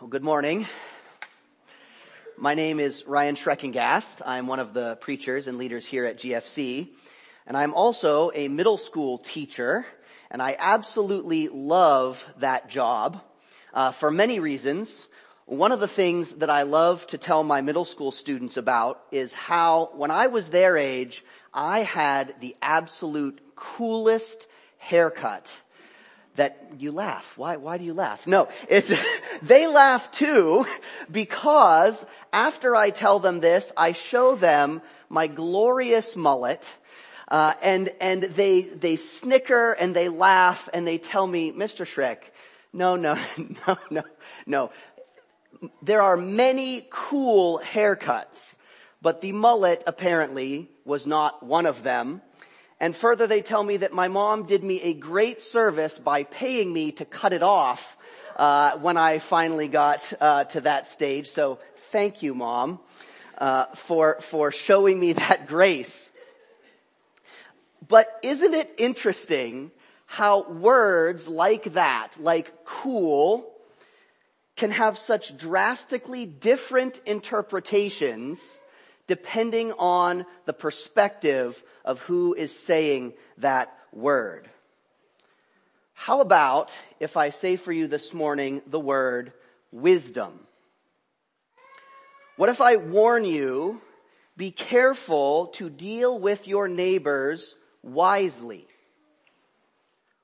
Well, good morning. My name is Ryan Schreckengast. I'm one of the preachers and leaders here at GFC. And I'm also a middle school teacher. And I absolutely love that job uh, for many reasons. One of the things that I love to tell my middle school students about is how when I was their age, I had the absolute coolest haircut that you laugh. Why, why do you laugh? No, it's, they laugh too because after I tell them this, I show them my glorious mullet, uh, and, and they, they snicker and they laugh and they tell me, Mr. Schreck, no, no, no, no, no. There are many cool haircuts, but the mullet apparently was not one of them. And further, they tell me that my mom did me a great service by paying me to cut it off uh, when I finally got uh, to that stage. So thank you, mom, uh, for for showing me that grace. But isn't it interesting how words like that, like cool, can have such drastically different interpretations depending on the perspective of who is saying that word. How about if I say for you this morning the word wisdom? What if I warn you, be careful to deal with your neighbors wisely?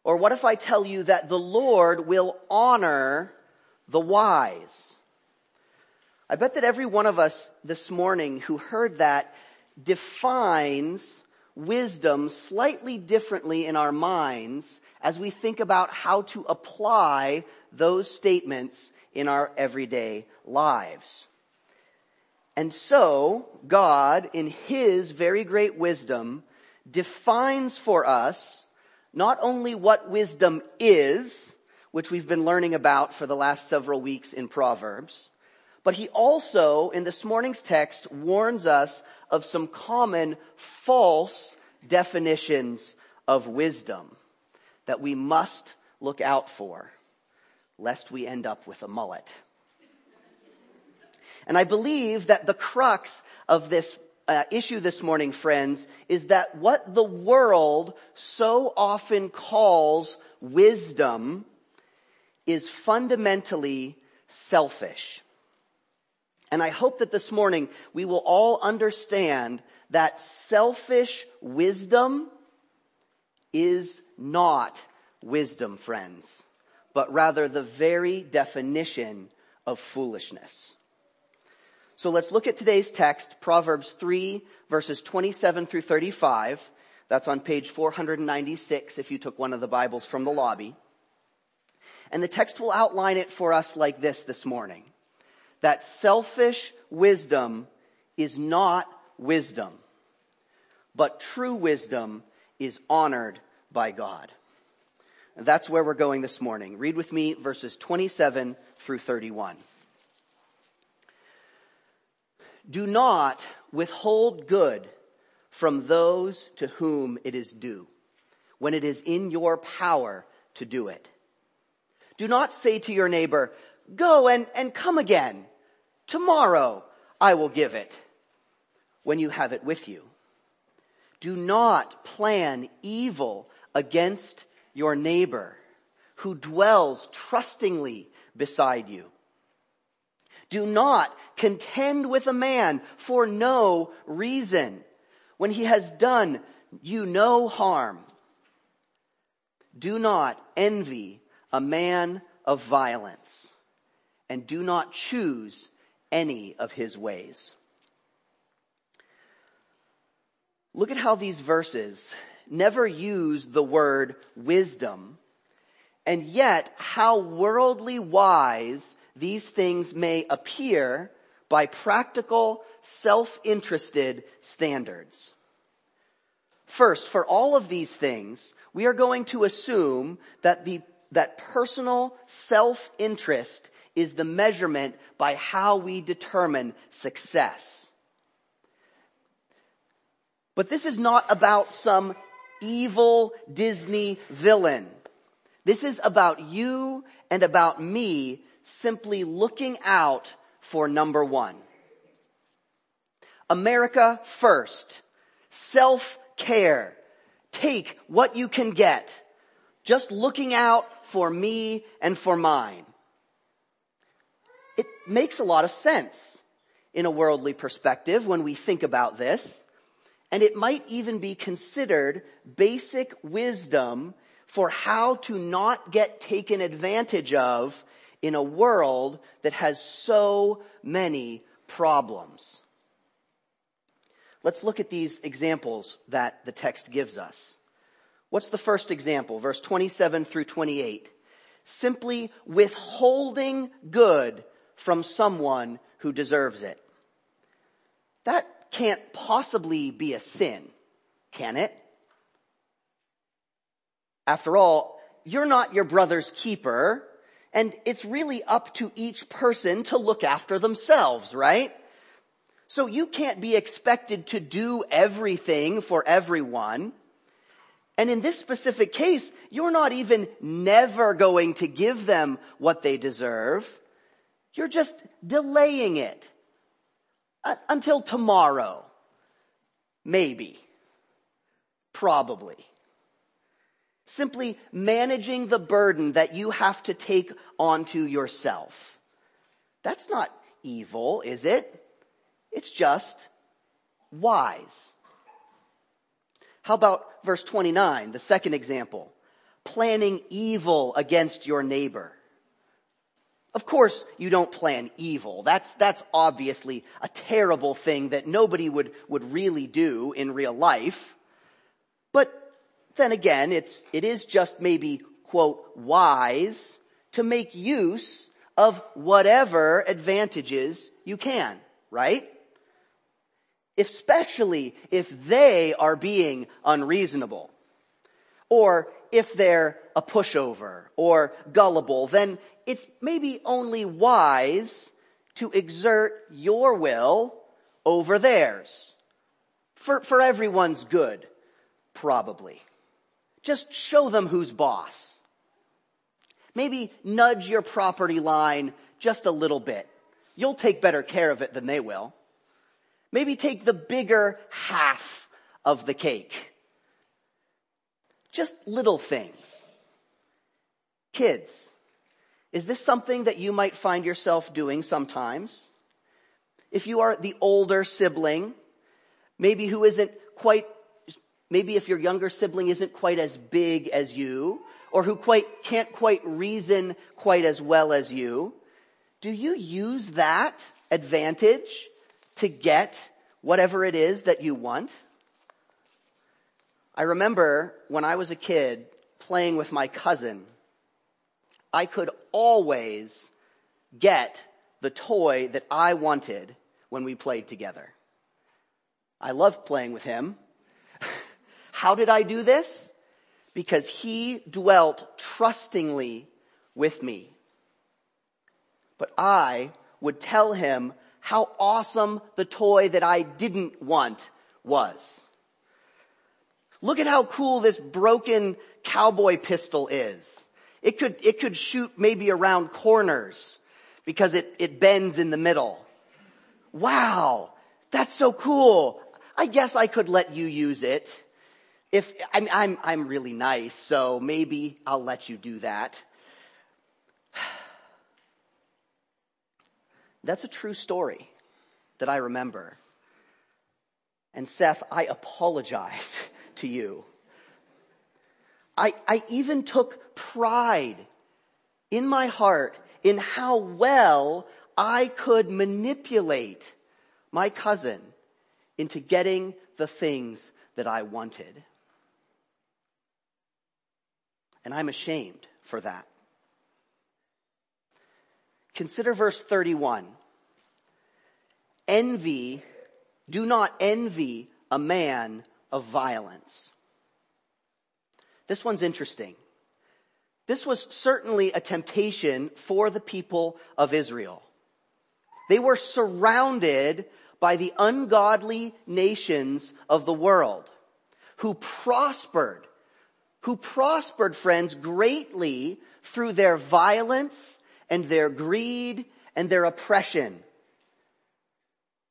Or what if I tell you that the Lord will honor the wise? I bet that every one of us this morning who heard that defines wisdom slightly differently in our minds as we think about how to apply those statements in our everyday lives. And so, God, in His very great wisdom, defines for us not only what wisdom is, which we've been learning about for the last several weeks in Proverbs, but he also, in this morning's text, warns us of some common false definitions of wisdom that we must look out for, lest we end up with a mullet. And I believe that the crux of this uh, issue this morning, friends, is that what the world so often calls wisdom is fundamentally selfish. And I hope that this morning we will all understand that selfish wisdom is not wisdom, friends, but rather the very definition of foolishness. So let's look at today's text, Proverbs 3 verses 27 through 35. That's on page 496 if you took one of the Bibles from the lobby. And the text will outline it for us like this this morning that selfish wisdom is not wisdom, but true wisdom is honored by God. And that's where we're going this morning. Read with me verses 27 through 31. Do not withhold good from those to whom it is due when it is in your power to do it. Do not say to your neighbor, go and, and come again Tomorrow I will give it when you have it with you. Do not plan evil against your neighbor who dwells trustingly beside you. Do not contend with a man for no reason when he has done you no harm. Do not envy a man of violence and do not choose any of his ways. Look at how these verses never use the word wisdom, and yet how worldly wise these things may appear by practical, self-interested standards. First, for all of these things, we are going to assume that the, that personal self-interest is the measurement by how we determine success. But this is not about some evil Disney villain. This is about you and about me simply looking out for number one. America first. Self-care. Take what you can get. Just looking out for me and for mine. It makes a lot of sense in a worldly perspective when we think about this. And it might even be considered basic wisdom for how to not get taken advantage of in a world that has so many problems. Let's look at these examples that the text gives us. What's the first example? Verse 27 through 28. Simply withholding good from someone who deserves it. That can't possibly be a sin, can it? After all, you're not your brother's keeper, and it's really up to each person to look after themselves, right? So you can't be expected to do everything for everyone. And in this specific case, you're not even never going to give them what they deserve. You're just delaying it uh, until tomorrow. Maybe. Probably. Simply managing the burden that you have to take onto yourself. That's not evil, is it? It's just wise. How about verse 29, the second example? Planning evil against your neighbor. Of course, you don't plan evil. That's, that's obviously a terrible thing that nobody would, would really do in real life. But then again, it's, it is just maybe, quote, wise to make use of whatever advantages you can, right? especially if they are being unreasonable. Or if they're a pushover or gullible, then it's maybe only wise to exert your will over theirs. For, for everyone's good, probably. Just show them who's boss. Maybe nudge your property line just a little bit. You'll take better care of it than they will. Maybe take the bigger half of the cake. Just little things. Kids, is this something that you might find yourself doing sometimes? If you are the older sibling, maybe who isn't quite, maybe if your younger sibling isn't quite as big as you, or who quite, can't quite reason quite as well as you, do you use that advantage to get whatever it is that you want. I remember when I was a kid playing with my cousin, I could always get the toy that I wanted when we played together. I loved playing with him. How did I do this? Because he dwelt trustingly with me. But I would tell him how awesome the toy that I didn't want was. Look at how cool this broken cowboy pistol is. It could, it could shoot maybe around corners because it, it bends in the middle. Wow, that's so cool. I guess I could let you use it. If, I'm, I'm, I'm really nice, so maybe I'll let you do that. That's a true story that I remember. And Seth, I apologize to you. I, I even took pride in my heart in how well I could manipulate my cousin into getting the things that I wanted. And I'm ashamed for that. Consider verse 31. Envy, do not envy a man of violence. This one's interesting. This was certainly a temptation for the people of Israel. They were surrounded by the ungodly nations of the world who prospered, who prospered friends greatly through their violence and their greed and their oppression.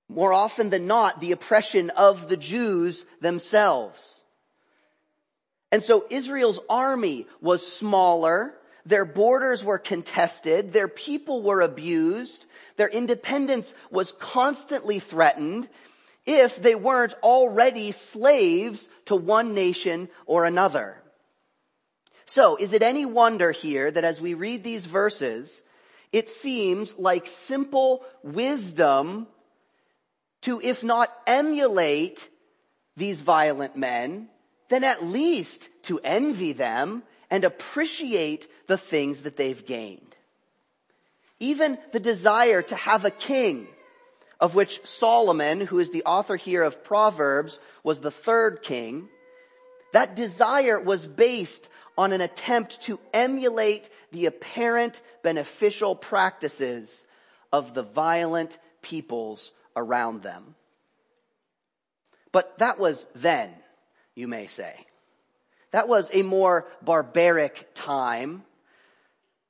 More often than not, the oppression of the Jews themselves. And so Israel's army was smaller, their borders were contested, their people were abused, their independence was constantly threatened if they weren't already slaves to one nation or another. So is it any wonder here that as we read these verses, it seems like simple wisdom to, if not emulate these violent men, then at least to envy them and appreciate the things that they've gained. Even the desire to have a king, of which Solomon, who is the author here of Proverbs, was the third king, that desire was based on an attempt to emulate the apparent beneficial practices of the violent peoples around them. But that was then, you may say. That was a more barbaric time.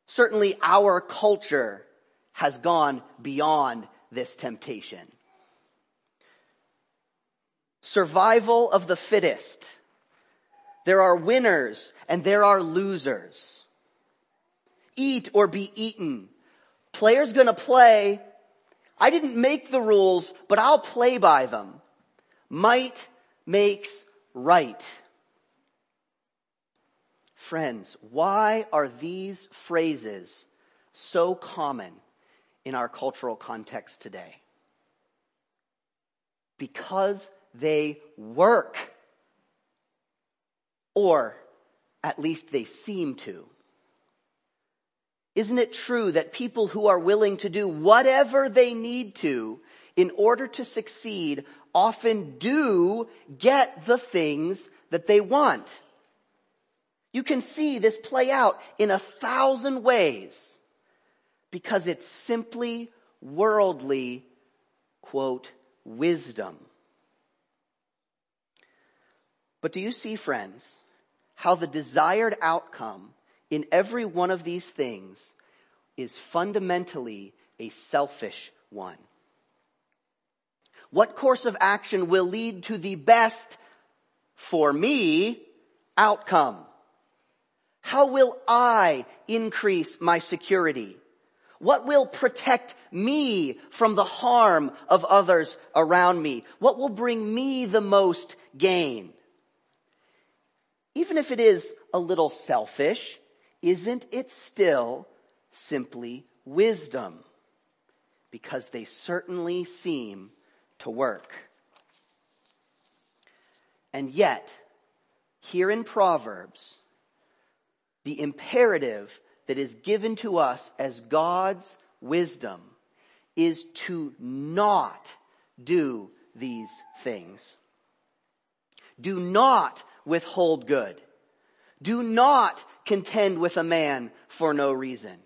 Certainly our culture has gone beyond this temptation. Survival of the fittest. There are winners and there are losers. Eat or be eaten. Player's gonna play I didn't make the rules, but I'll play by them. Might makes right. Friends, why are these phrases so common in our cultural context today? Because they work. Or at least they seem to. Isn't it true that people who are willing to do whatever they need to in order to succeed often do get the things that they want? You can see this play out in a thousand ways because it's simply worldly, quote, wisdom. But do you see, friends, how the desired outcome in every one of these things is fundamentally a selfish one. What course of action will lead to the best for me outcome? How will I increase my security? What will protect me from the harm of others around me? What will bring me the most gain? Even if it is a little selfish, isn't it still simply wisdom? Because they certainly seem to work. And yet, here in Proverbs, the imperative that is given to us as God's wisdom is to not do these things. Do not withhold good. Do not contend with a man for no reason.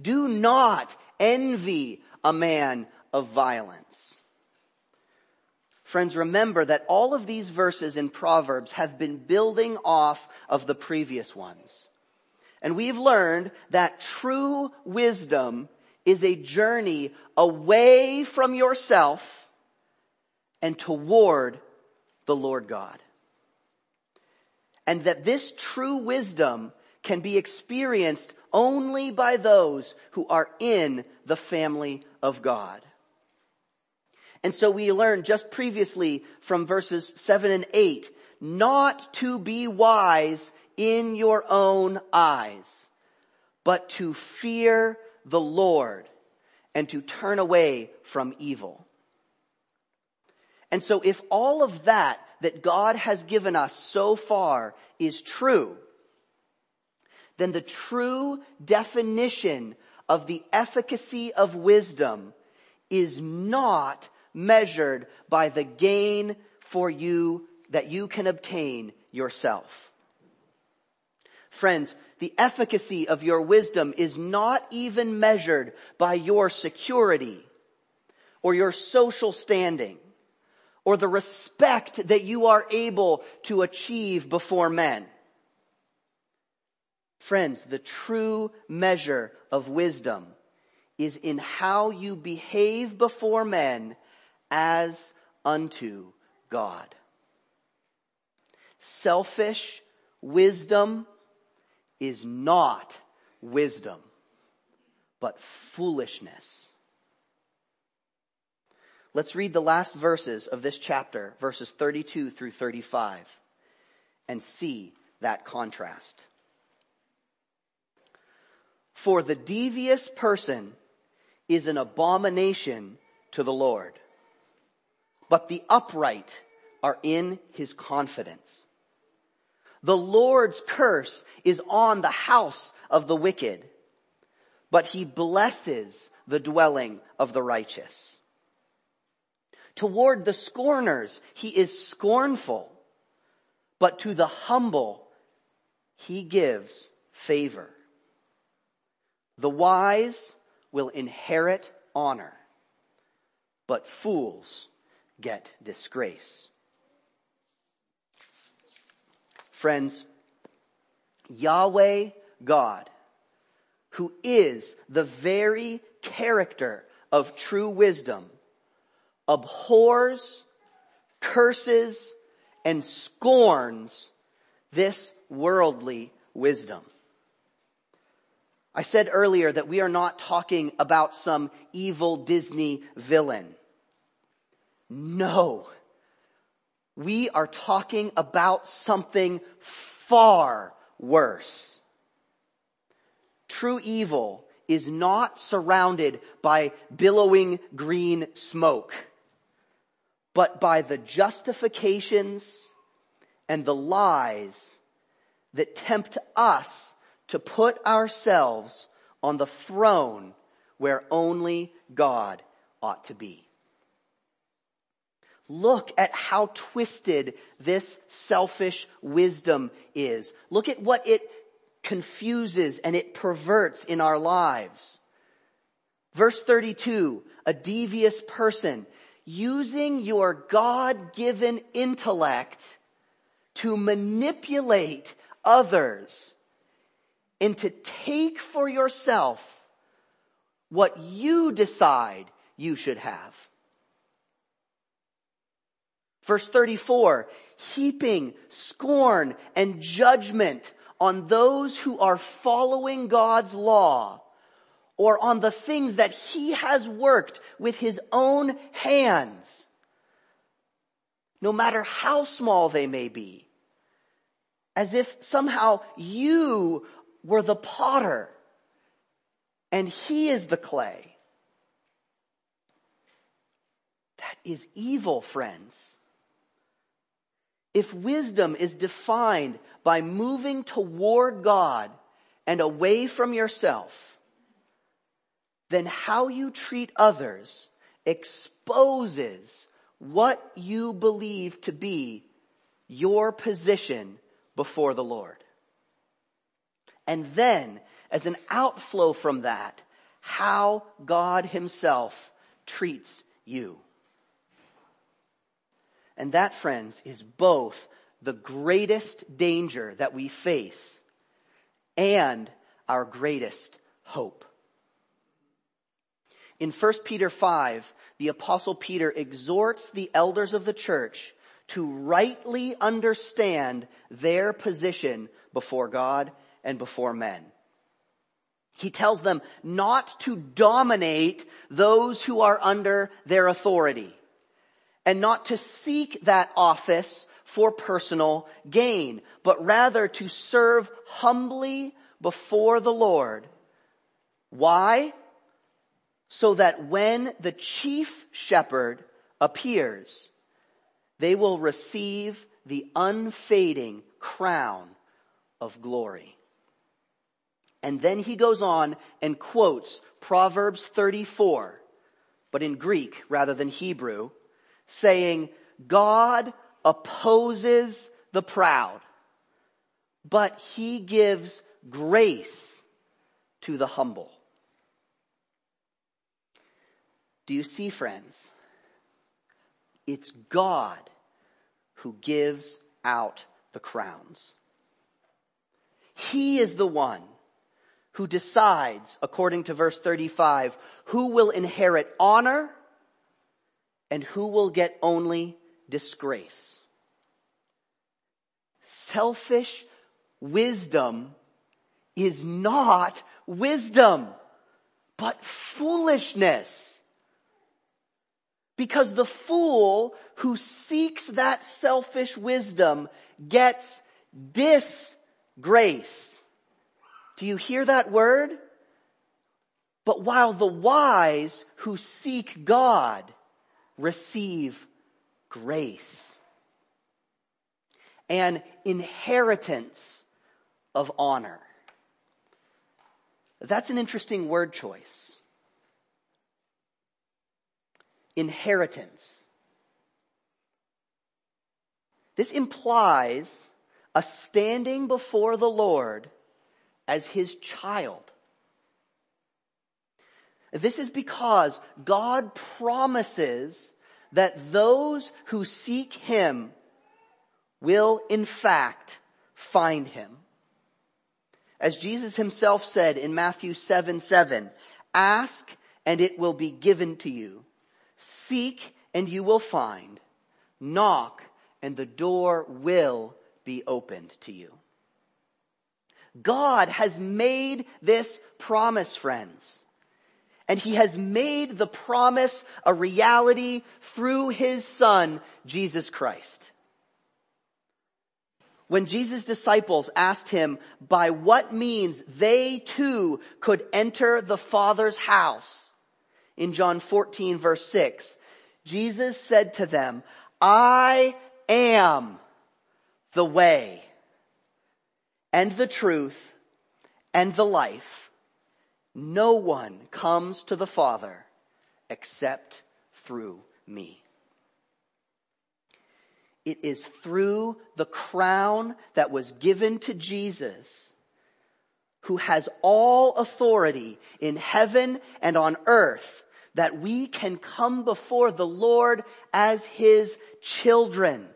Do not envy a man of violence. Friends, remember that all of these verses in Proverbs have been building off of the previous ones. And we've learned that true wisdom is a journey away from yourself and toward the Lord God and that this true wisdom can be experienced only by those who are in the family of God. And so we learned just previously from verses 7 and 8, not to be wise in your own eyes, but to fear the Lord and to turn away from evil. And so if all of that that God has given us so far is true, then the true definition of the efficacy of wisdom is not measured by the gain for you that you can obtain yourself. Friends, the efficacy of your wisdom is not even measured by your security or your social standing or the respect that you are able to achieve before men. Friends, the true measure of wisdom is in how you behave before men as unto God. Selfish wisdom is not wisdom, but foolishness. Let's read the last verses of this chapter, verses 32 through 35, and see that contrast. For the devious person is an abomination to the Lord, but the upright are in his confidence. The Lord's curse is on the house of the wicked, but he blesses the dwelling of the righteous. Toward the scorners, he is scornful, but to the humble, he gives favor. The wise will inherit honor, but fools get disgrace. Friends, Yahweh God, who is the very character of true wisdom, abhors, curses, and scorns this worldly wisdom. I said earlier that we are not talking about some evil Disney villain. No. We are talking about something far worse. True evil is not surrounded by billowing green smoke, but by the justifications and the lies that tempt us to put ourselves on the throne where only God ought to be. Look at how twisted this selfish wisdom is. Look at what it confuses and it perverts in our lives. Verse 32, a devious person using your God-given intellect to manipulate others and to take for yourself what you decide you should have. Verse 34, heaping scorn and judgment on those who are following God's law or on the things that he has worked with his own hands, no matter how small they may be, as if somehow you were the potter and he is the clay. That is evil, friends. If wisdom is defined by moving toward God and away from yourself, then how you treat others exposes what you believe to be your position before the Lord. And then, as an outflow from that, how God himself treats you. And that, friends, is both the greatest danger that we face and our greatest hope. In 1 Peter 5, the apostle Peter exhorts the elders of the church to rightly understand their position before God and before men. He tells them not to dominate those who are under their authority and not to seek that office for personal gain, but rather to serve humbly before the Lord. Why? So that when the chief shepherd appears, they will receive the unfading crown of glory. And then he goes on and quotes Proverbs 34, but in Greek rather than Hebrew, saying, God opposes the proud, but he gives grace to the humble. Do you see, friends? It's God who gives out the crowns. He is the one who decides, according to verse 35, who will inherit honor and who will get only disgrace. Selfish wisdom is not wisdom, but foolishness. Because the fool who seeks that selfish wisdom gets disgrace. Do you hear that word? But while the wise who seek God receive grace. An inheritance of honor. That's an interesting word choice. Inheritance. This implies a standing before the Lord as his child. This is because God promises that those who seek him will in fact find him. As Jesus himself said in Matthew 7, 7, ask and it will be given to you. Seek and you will find. Knock and the door will be opened to you. God has made this promise, friends. And he has made the promise a reality through his son, Jesus Christ. When Jesus' disciples asked him by what means they too could enter the Father's house, in John 14 verse 6, Jesus said to them, I am the way and the truth and the life. No one comes to the Father except through me. It is through the crown that was given to Jesus, who has all authority in heaven and on earth, that we can come before the Lord as His children.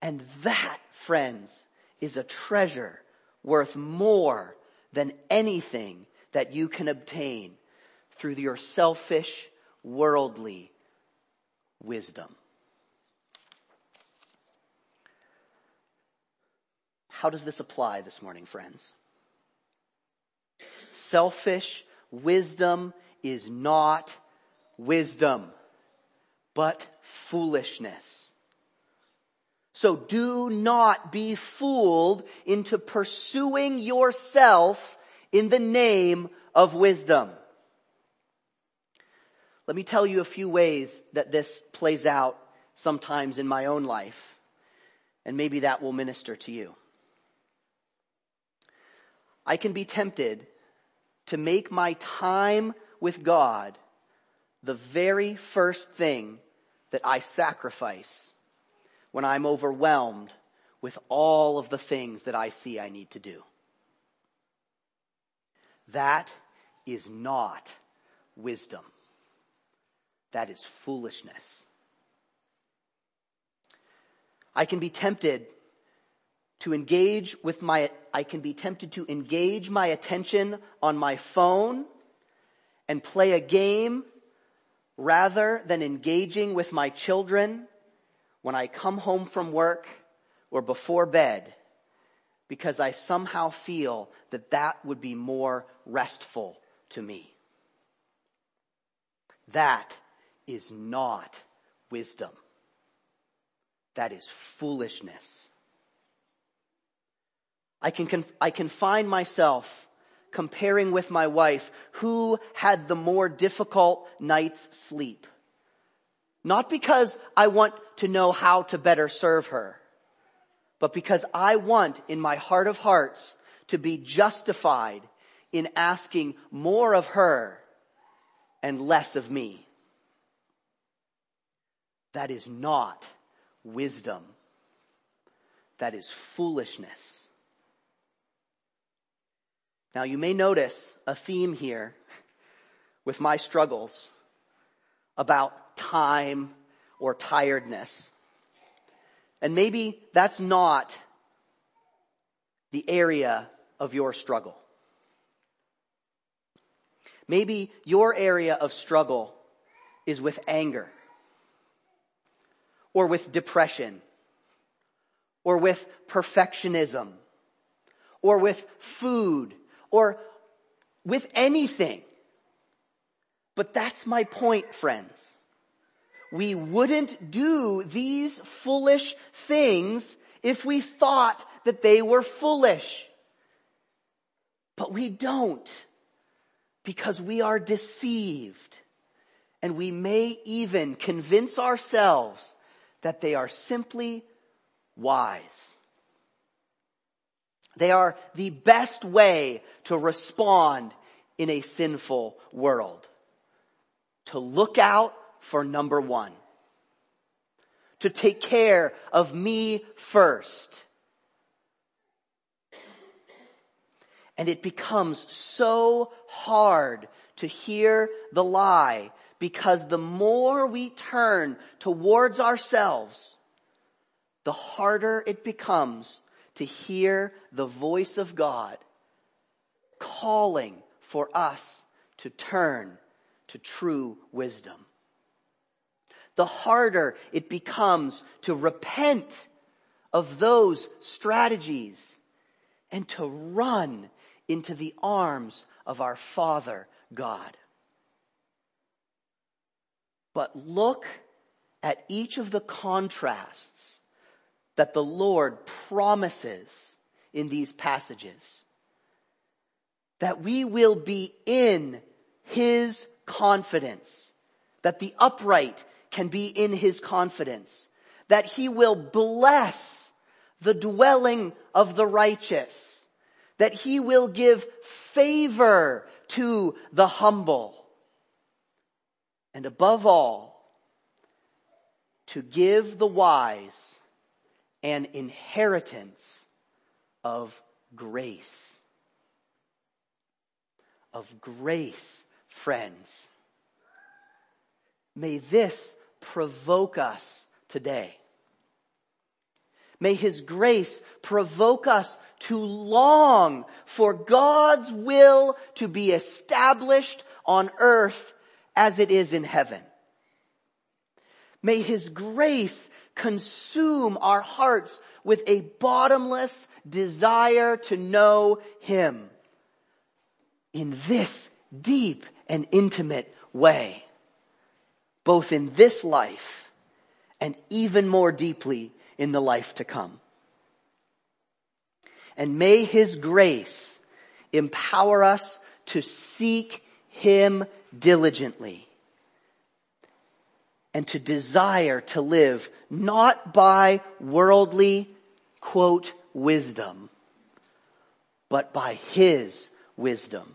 And that, friends, is a treasure worth more than anything that you can obtain through your selfish, worldly wisdom. How does this apply this morning, friends? Selfish wisdom is not wisdom, but foolishness. So do not be fooled into pursuing yourself in the name of wisdom. Let me tell you a few ways that this plays out sometimes in my own life, and maybe that will minister to you. I can be tempted to make my time with God the very first thing that I sacrifice when I'm overwhelmed with all of the things that I see I need to do. That is not wisdom. That is foolishness. I can be tempted to engage with my, I can be tempted to engage my attention on my phone and play a game rather than engaging with my children when I come home from work or before bed because I somehow feel that that would be more restful to me. That is not wisdom. That is foolishness. I can, I can find myself comparing with my wife who had the more difficult night's sleep. Not because I want to know how to better serve her, but because I want in my heart of hearts to be justified in asking more of her and less of me. That is not wisdom. That is foolishness. Now you may notice a theme here with my struggles about time or tiredness. And maybe that's not the area of your struggle. Maybe your area of struggle is with anger or with depression or with perfectionism or with food or with anything. But that's my point, friends. We wouldn't do these foolish things if we thought that they were foolish. But we don't because we are deceived and we may even convince ourselves that they are simply wise. They are the best way to respond in a sinful world. To look out for number one. To take care of me first. And it becomes so hard to hear the lie because the more we turn towards ourselves, the harder it becomes to hear the voice of God calling for us to turn to true wisdom. The harder it becomes to repent of those strategies and to run into the arms of our Father God. But look at each of the contrasts that the Lord promises in these passages. That we will be in His confidence. That the upright can be in His confidence. That He will bless the dwelling of the righteous that he will give favor to the humble. And above all, to give the wise an inheritance of grace. Of grace, friends. May this provoke us today. May His grace provoke us to long for God's will to be established on earth as it is in heaven. May His grace consume our hearts with a bottomless desire to know Him in this deep and intimate way, both in this life and even more deeply in the life to come. And may His grace empower us to seek Him diligently and to desire to live not by worldly, quote, wisdom, but by His wisdom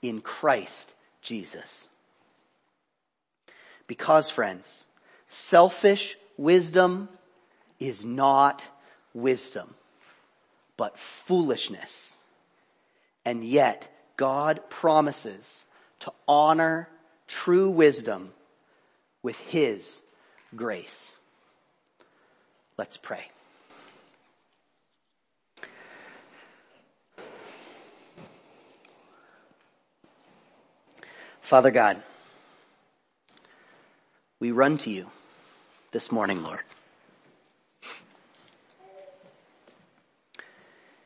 in Christ Jesus. Because friends, selfish wisdom is not wisdom, but foolishness. And yet, God promises to honor true wisdom with His grace. Let's pray. Father God, we run to you this morning, Lord.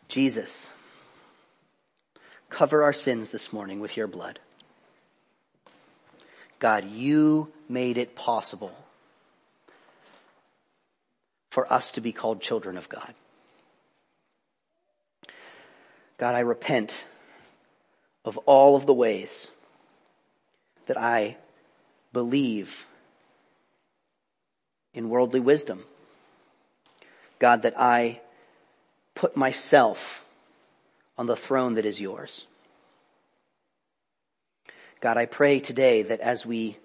Jesus, cover our sins this morning with your blood. God, you made it possible for us to be called children of God. God, I repent of all of the ways that I believe in worldly wisdom. God, that I put myself on the throne that is yours. God, I pray today that as we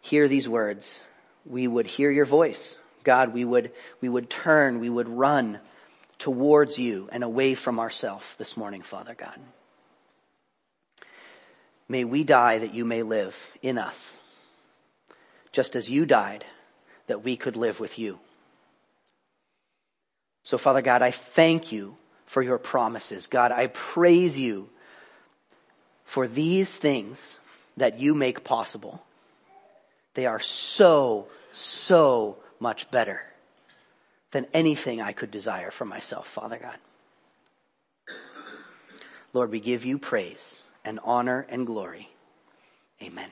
hear these words, we would hear your voice. God, we would, we would turn, we would run towards you and away from ourselves this morning, Father God. May we die that you may live in us, just as you died that we could live with you. So Father God, I thank you for your promises. God, I praise you for these things that you make possible. They are so, so much better than anything I could desire for myself, Father God. Lord, we give you praise and honor and glory. Amen.